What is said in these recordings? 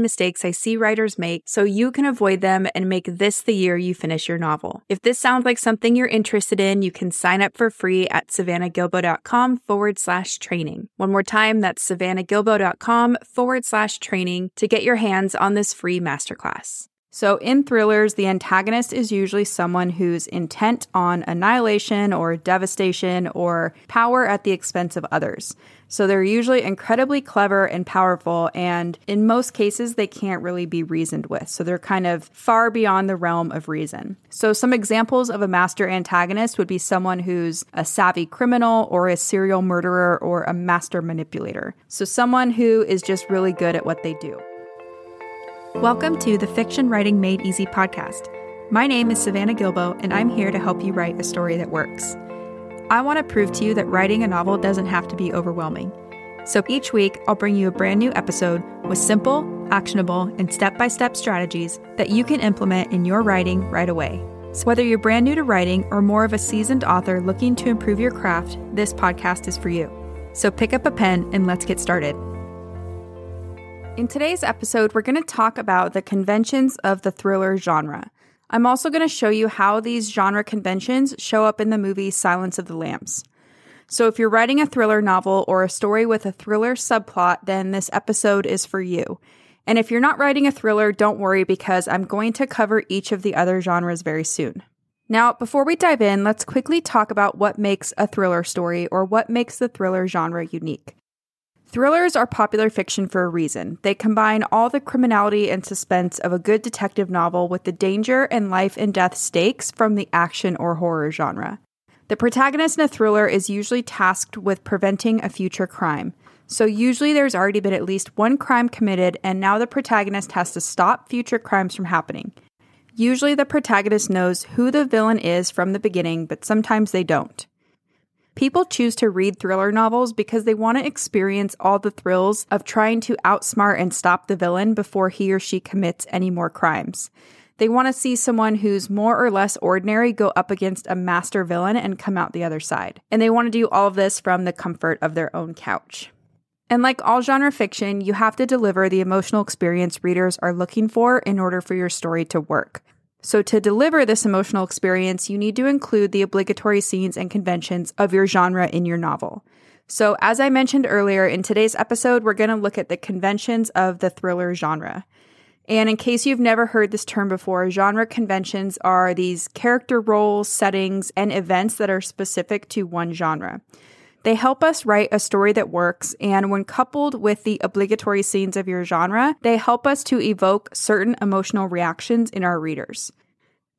mistakes I see writers make so you can avoid them and make this the year you finish your novel. If this sounds like something you're interested in, you can sign up for free at savannahgilbo.com forward slash training. One more time, that's savannahgilbo.com forward slash training to get your hands on this free masterclass. So, in thrillers, the antagonist is usually someone who's intent on annihilation or devastation or power at the expense of others. So, they're usually incredibly clever and powerful, and in most cases, they can't really be reasoned with. So, they're kind of far beyond the realm of reason. So, some examples of a master antagonist would be someone who's a savvy criminal or a serial murderer or a master manipulator. So, someone who is just really good at what they do. Welcome to the Fiction Writing Made Easy podcast. My name is Savannah Gilbo, and I'm here to help you write a story that works. I want to prove to you that writing a novel doesn't have to be overwhelming. So each week, I'll bring you a brand new episode with simple, actionable, and step by step strategies that you can implement in your writing right away. So, whether you're brand new to writing or more of a seasoned author looking to improve your craft, this podcast is for you. So, pick up a pen and let's get started. In today's episode, we're going to talk about the conventions of the thriller genre. I'm also going to show you how these genre conventions show up in the movie Silence of the Lambs. So, if you're writing a thriller novel or a story with a thriller subplot, then this episode is for you. And if you're not writing a thriller, don't worry because I'm going to cover each of the other genres very soon. Now, before we dive in, let's quickly talk about what makes a thriller story or what makes the thriller genre unique. Thrillers are popular fiction for a reason. They combine all the criminality and suspense of a good detective novel with the danger and life and death stakes from the action or horror genre. The protagonist in a thriller is usually tasked with preventing a future crime. So, usually, there's already been at least one crime committed, and now the protagonist has to stop future crimes from happening. Usually, the protagonist knows who the villain is from the beginning, but sometimes they don't. People choose to read thriller novels because they want to experience all the thrills of trying to outsmart and stop the villain before he or she commits any more crimes. They want to see someone who's more or less ordinary go up against a master villain and come out the other side. And they want to do all of this from the comfort of their own couch. And like all genre fiction, you have to deliver the emotional experience readers are looking for in order for your story to work. So, to deliver this emotional experience, you need to include the obligatory scenes and conventions of your genre in your novel. So, as I mentioned earlier, in today's episode, we're going to look at the conventions of the thriller genre. And in case you've never heard this term before, genre conventions are these character roles, settings, and events that are specific to one genre. They help us write a story that works, and when coupled with the obligatory scenes of your genre, they help us to evoke certain emotional reactions in our readers.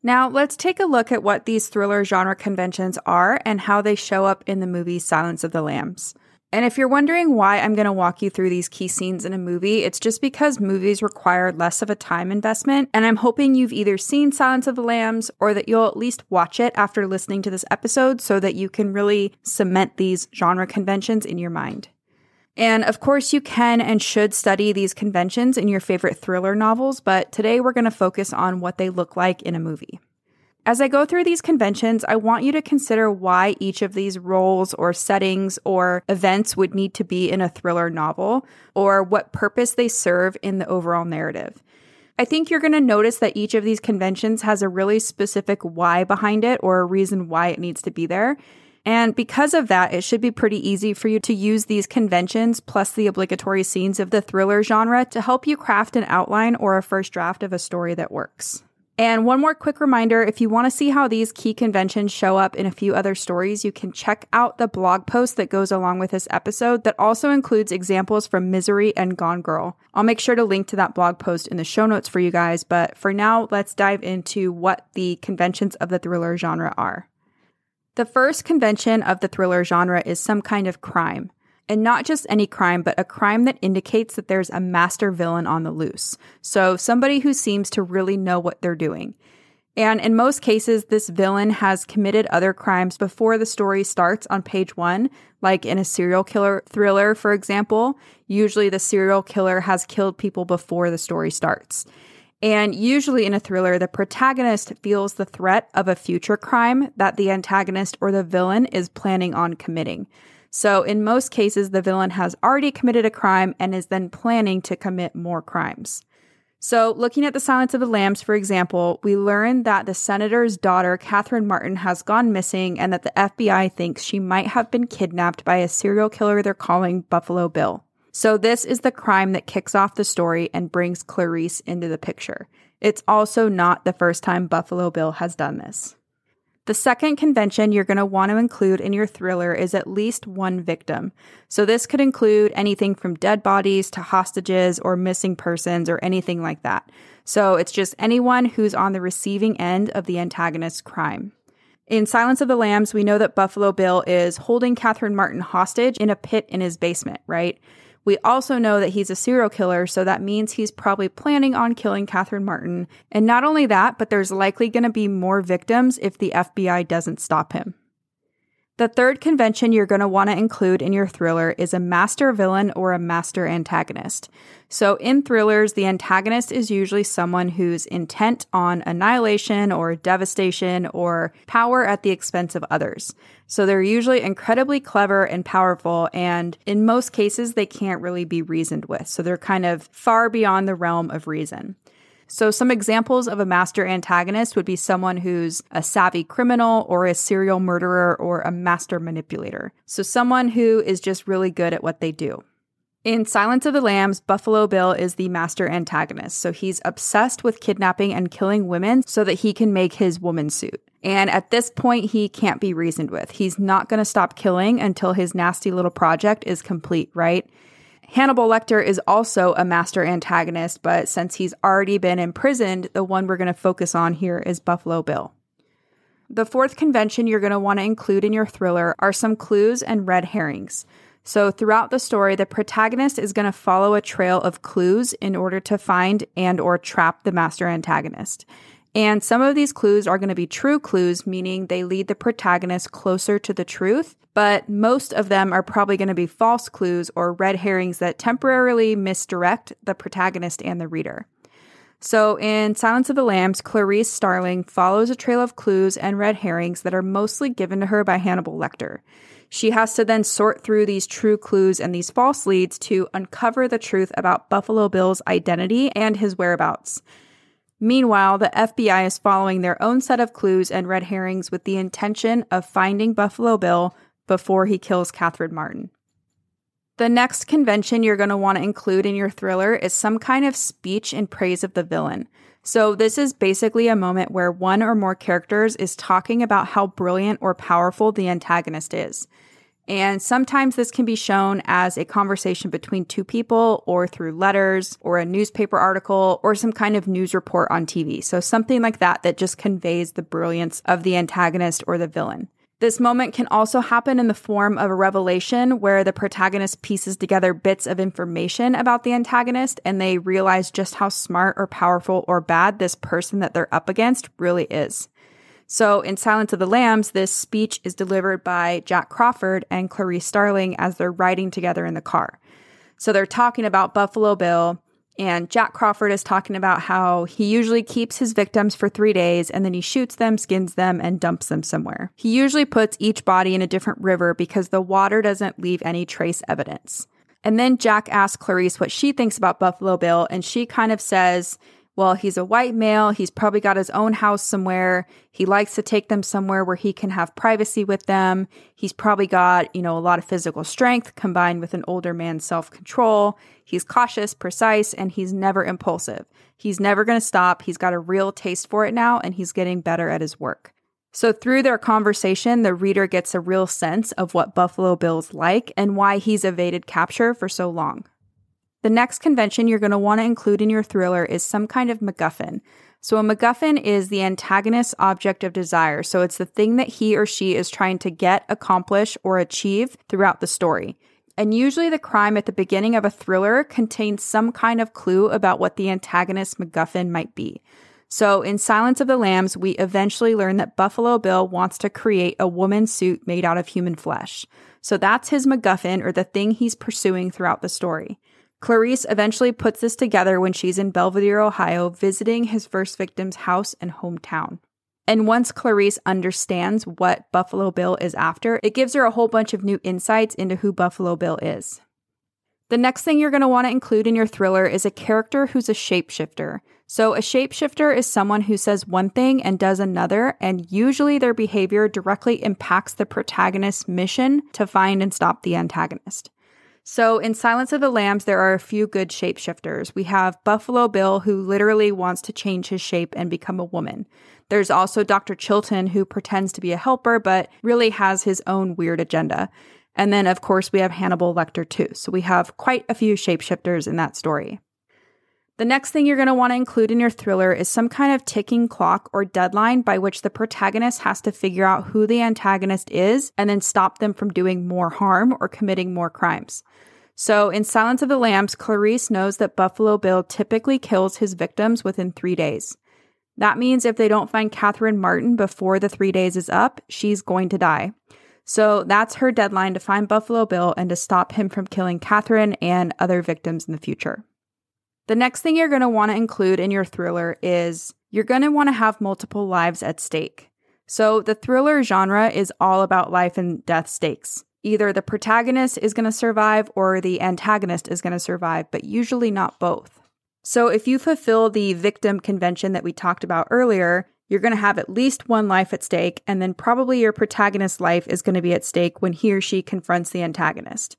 Now, let's take a look at what these thriller genre conventions are and how they show up in the movie Silence of the Lambs. And if you're wondering why I'm going to walk you through these key scenes in a movie, it's just because movies require less of a time investment. And I'm hoping you've either seen Silence of the Lambs or that you'll at least watch it after listening to this episode so that you can really cement these genre conventions in your mind. And of course, you can and should study these conventions in your favorite thriller novels, but today we're going to focus on what they look like in a movie. As I go through these conventions, I want you to consider why each of these roles or settings or events would need to be in a thriller novel or what purpose they serve in the overall narrative. I think you're going to notice that each of these conventions has a really specific why behind it or a reason why it needs to be there. And because of that, it should be pretty easy for you to use these conventions plus the obligatory scenes of the thriller genre to help you craft an outline or a first draft of a story that works. And one more quick reminder if you want to see how these key conventions show up in a few other stories, you can check out the blog post that goes along with this episode that also includes examples from Misery and Gone Girl. I'll make sure to link to that blog post in the show notes for you guys, but for now, let's dive into what the conventions of the thriller genre are. The first convention of the thriller genre is some kind of crime. And not just any crime, but a crime that indicates that there's a master villain on the loose. So somebody who seems to really know what they're doing. And in most cases, this villain has committed other crimes before the story starts on page one, like in a serial killer thriller, for example. Usually the serial killer has killed people before the story starts. And usually in a thriller, the protagonist feels the threat of a future crime that the antagonist or the villain is planning on committing. So in most cases, the villain has already committed a crime and is then planning to commit more crimes. So, looking at the Silence of the Lambs, for example, we learn that the senator's daughter, Catherine Martin, has gone missing and that the FBI thinks she might have been kidnapped by a serial killer they're calling Buffalo Bill. So, this is the crime that kicks off the story and brings Clarice into the picture. It's also not the first time Buffalo Bill has done this. The second convention you're going to want to include in your thriller is at least one victim. So, this could include anything from dead bodies to hostages or missing persons or anything like that. So, it's just anyone who's on the receiving end of the antagonist's crime. In Silence of the Lambs, we know that Buffalo Bill is holding Catherine Martin hostage in a pit in his basement, right? We also know that he's a serial killer, so that means he's probably planning on killing Catherine Martin. And not only that, but there's likely going to be more victims if the FBI doesn't stop him. The third convention you're going to want to include in your thriller is a master villain or a master antagonist. So, in thrillers, the antagonist is usually someone who's intent on annihilation or devastation or power at the expense of others. So, they're usually incredibly clever and powerful, and in most cases, they can't really be reasoned with. So, they're kind of far beyond the realm of reason. So, some examples of a master antagonist would be someone who's a savvy criminal or a serial murderer or a master manipulator. So, someone who is just really good at what they do. In Silence of the Lambs, Buffalo Bill is the master antagonist. So, he's obsessed with kidnapping and killing women so that he can make his woman suit. And at this point, he can't be reasoned with. He's not going to stop killing until his nasty little project is complete, right? Hannibal Lecter is also a master antagonist, but since he's already been imprisoned, the one we're going to focus on here is Buffalo Bill. The fourth convention you're going to want to include in your thriller are some clues and red herrings. So, throughout the story, the protagonist is going to follow a trail of clues in order to find and or trap the master antagonist. And some of these clues are going to be true clues, meaning they lead the protagonist closer to the truth, but most of them are probably going to be false clues or red herrings that temporarily misdirect the protagonist and the reader. So, in Silence of the Lambs, Clarice Starling follows a trail of clues and red herrings that are mostly given to her by Hannibal Lecter. She has to then sort through these true clues and these false leads to uncover the truth about Buffalo Bill's identity and his whereabouts. Meanwhile, the FBI is following their own set of clues and red herrings with the intention of finding Buffalo Bill before he kills Catherine Martin. The next convention you're going to want to include in your thriller is some kind of speech in praise of the villain. So, this is basically a moment where one or more characters is talking about how brilliant or powerful the antagonist is. And sometimes this can be shown as a conversation between two people or through letters or a newspaper article or some kind of news report on TV. So something like that that just conveys the brilliance of the antagonist or the villain. This moment can also happen in the form of a revelation where the protagonist pieces together bits of information about the antagonist and they realize just how smart or powerful or bad this person that they're up against really is. So in Silence of the Lambs, this speech is delivered by Jack Crawford and Clarice Starling as they're riding together in the car. So they're talking about Buffalo Bill, and Jack Crawford is talking about how he usually keeps his victims for three days and then he shoots them, skins them, and dumps them somewhere. He usually puts each body in a different river because the water doesn't leave any trace evidence. And then Jack asks Clarice what she thinks about Buffalo Bill, and she kind of says well, he's a white male. He's probably got his own house somewhere. He likes to take them somewhere where he can have privacy with them. He's probably got, you know, a lot of physical strength combined with an older man's self control. He's cautious, precise, and he's never impulsive. He's never going to stop. He's got a real taste for it now, and he's getting better at his work. So, through their conversation, the reader gets a real sense of what Buffalo Bill's like and why he's evaded capture for so long. The next convention you're going to want to include in your thriller is some kind of MacGuffin. So, a MacGuffin is the antagonist's object of desire. So, it's the thing that he or she is trying to get, accomplish, or achieve throughout the story. And usually, the crime at the beginning of a thriller contains some kind of clue about what the antagonist MacGuffin might be. So, in Silence of the Lambs, we eventually learn that Buffalo Bill wants to create a woman suit made out of human flesh. So, that's his MacGuffin or the thing he's pursuing throughout the story. Clarice eventually puts this together when she's in Belvidere, Ohio, visiting his first victim's house and hometown. And once Clarice understands what Buffalo Bill is after, it gives her a whole bunch of new insights into who Buffalo Bill is. The next thing you're going to want to include in your thriller is a character who's a shapeshifter. So, a shapeshifter is someone who says one thing and does another, and usually their behavior directly impacts the protagonist's mission to find and stop the antagonist. So, in Silence of the Lambs, there are a few good shapeshifters. We have Buffalo Bill, who literally wants to change his shape and become a woman. There's also Dr. Chilton, who pretends to be a helper, but really has his own weird agenda. And then, of course, we have Hannibal Lecter, too. So, we have quite a few shapeshifters in that story. The next thing you're going to want to include in your thriller is some kind of ticking clock or deadline by which the protagonist has to figure out who the antagonist is and then stop them from doing more harm or committing more crimes. So, in Silence of the Lambs, Clarice knows that Buffalo Bill typically kills his victims within three days. That means if they don't find Catherine Martin before the three days is up, she's going to die. So that's her deadline to find Buffalo Bill and to stop him from killing Catherine and other victims in the future. The next thing you're going to want to include in your thriller is you're going to want to have multiple lives at stake. So, the thriller genre is all about life and death stakes. Either the protagonist is going to survive or the antagonist is going to survive, but usually not both. So, if you fulfill the victim convention that we talked about earlier, you're going to have at least one life at stake, and then probably your protagonist's life is going to be at stake when he or she confronts the antagonist.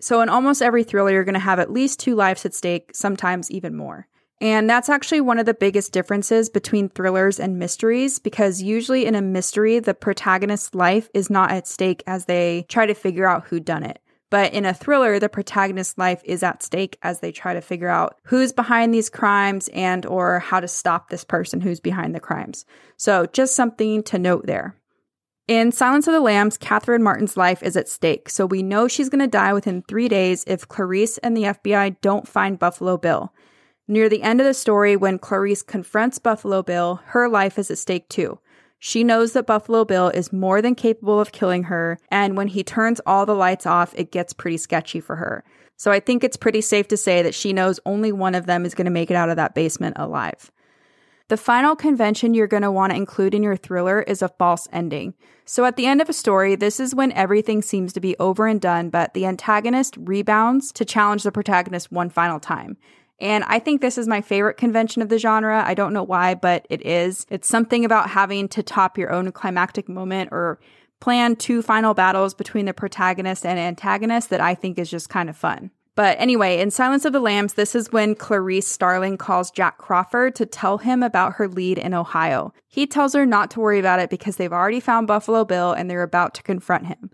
So, in almost every thriller, you're going to have at least two lives at stake, sometimes even more. And that's actually one of the biggest differences between thrillers and mysteries because usually in a mystery, the protagonist's life is not at stake as they try to figure out who done it. But in a thriller, the protagonist's life is at stake as they try to figure out who's behind these crimes and or how to stop this person who's behind the crimes. So just something to note there. In Silence of the Lambs, Catherine Martin's life is at stake, so we know she's going to die within three days if Clarice and the FBI don't find Buffalo Bill. Near the end of the story, when Clarice confronts Buffalo Bill, her life is at stake too. She knows that Buffalo Bill is more than capable of killing her, and when he turns all the lights off, it gets pretty sketchy for her. So I think it's pretty safe to say that she knows only one of them is going to make it out of that basement alive. The final convention you're going to want to include in your thriller is a false ending. So, at the end of a story, this is when everything seems to be over and done, but the antagonist rebounds to challenge the protagonist one final time. And I think this is my favorite convention of the genre. I don't know why, but it is. It's something about having to top your own climactic moment or plan two final battles between the protagonist and antagonist that I think is just kind of fun. But anyway, in Silence of the Lambs, this is when Clarice Starling calls Jack Crawford to tell him about her lead in Ohio. He tells her not to worry about it because they've already found Buffalo Bill and they're about to confront him.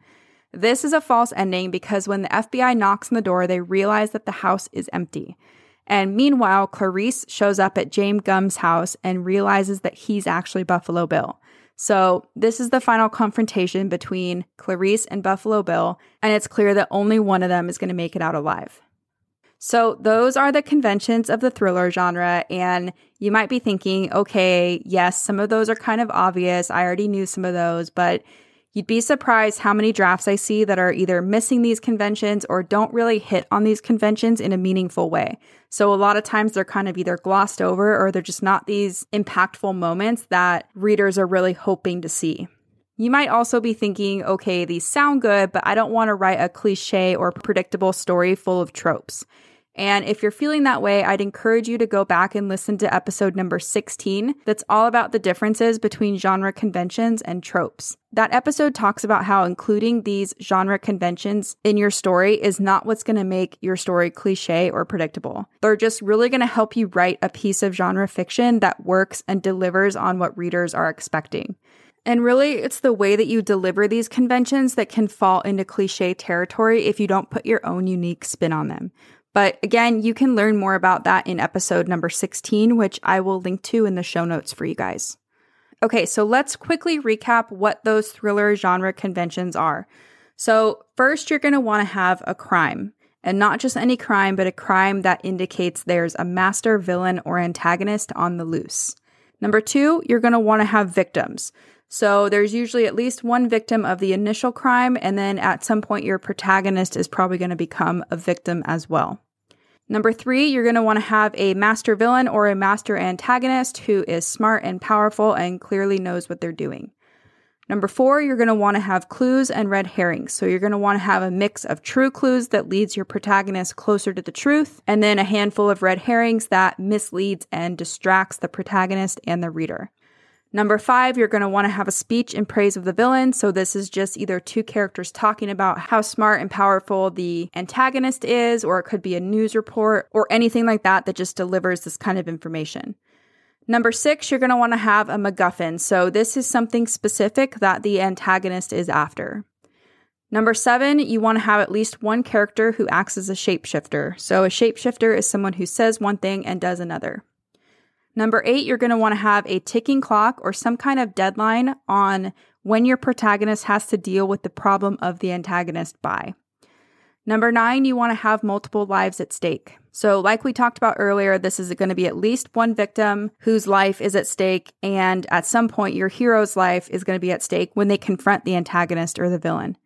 This is a false ending because when the FBI knocks on the door, they realize that the house is empty. And meanwhile, Clarice shows up at James Gumb's house and realizes that he's actually Buffalo Bill. So, this is the final confrontation between Clarice and Buffalo Bill, and it's clear that only one of them is going to make it out alive. So, those are the conventions of the thriller genre, and you might be thinking, okay, yes, some of those are kind of obvious. I already knew some of those, but You'd be surprised how many drafts I see that are either missing these conventions or don't really hit on these conventions in a meaningful way. So a lot of times they're kind of either glossed over or they're just not these impactful moments that readers are really hoping to see. You might also be thinking, okay, these sound good, but I don't want to write a cliche or predictable story full of tropes. And if you're feeling that way, I'd encourage you to go back and listen to episode number 16 that's all about the differences between genre conventions and tropes. That episode talks about how including these genre conventions in your story is not what's going to make your story cliche or predictable. They're just really going to help you write a piece of genre fiction that works and delivers on what readers are expecting. And really, it's the way that you deliver these conventions that can fall into cliche territory if you don't put your own unique spin on them. But again, you can learn more about that in episode number 16, which I will link to in the show notes for you guys. Okay, so let's quickly recap what those thriller genre conventions are. So, first, you're going to want to have a crime, and not just any crime, but a crime that indicates there's a master villain or antagonist on the loose. Number two, you're going to want to have victims. So there's usually at least one victim of the initial crime, and then at some point, your protagonist is probably going to become a victim as well. Number three, you're going to want to have a master villain or a master antagonist who is smart and powerful and clearly knows what they're doing. Number four, you're going to want to have clues and red herrings. So you're going to want to have a mix of true clues that leads your protagonist closer to the truth, and then a handful of red herrings that misleads and distracts the protagonist and the reader. Number five, you're going to want to have a speech in praise of the villain. So this is just either two characters talking about how smart and powerful the antagonist is, or it could be a news report or anything like that that just delivers this kind of information. Number six, you're going to want to have a MacGuffin. So this is something specific that the antagonist is after. Number seven, you want to have at least one character who acts as a shapeshifter. So a shapeshifter is someone who says one thing and does another. Number eight, you're going to want to have a ticking clock or some kind of deadline on when your protagonist has to deal with the problem of the antagonist by. Number nine, you want to have multiple lives at stake. So, like we talked about earlier, this is going to be at least one victim whose life is at stake, and at some point, your hero's life is going to be at stake when they confront the antagonist or the villain.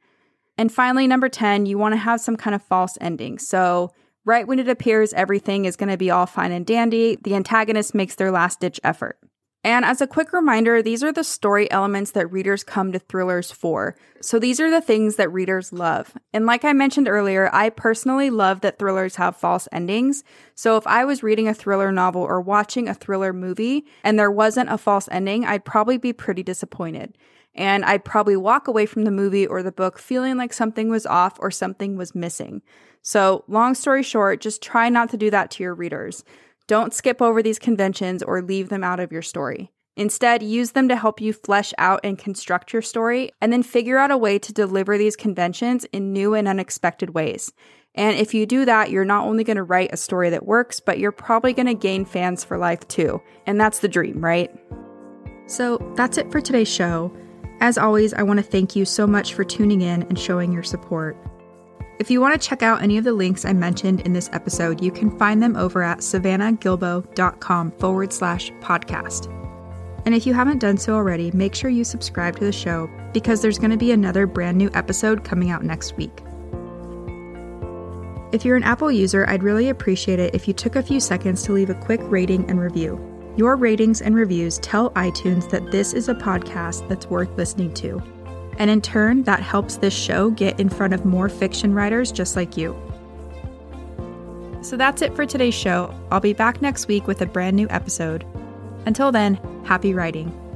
And finally, number 10, you want to have some kind of false ending. So, Right when it appears everything is going to be all fine and dandy, the antagonist makes their last ditch effort. And as a quick reminder, these are the story elements that readers come to thrillers for. So these are the things that readers love. And like I mentioned earlier, I personally love that thrillers have false endings. So if I was reading a thriller novel or watching a thriller movie and there wasn't a false ending, I'd probably be pretty disappointed. And I'd probably walk away from the movie or the book feeling like something was off or something was missing. So, long story short, just try not to do that to your readers. Don't skip over these conventions or leave them out of your story. Instead, use them to help you flesh out and construct your story, and then figure out a way to deliver these conventions in new and unexpected ways. And if you do that, you're not only going to write a story that works, but you're probably going to gain fans for life too. And that's the dream, right? So that's it for today's show. As always, I want to thank you so much for tuning in and showing your support. If you want to check out any of the links I mentioned in this episode, you can find them over at savannahgilbo.com forward slash podcast. And if you haven't done so already, make sure you subscribe to the show because there's going to be another brand new episode coming out next week. If you're an Apple user, I'd really appreciate it if you took a few seconds to leave a quick rating and review. Your ratings and reviews tell iTunes that this is a podcast that's worth listening to. And in turn, that helps this show get in front of more fiction writers just like you. So that's it for today's show. I'll be back next week with a brand new episode. Until then, happy writing.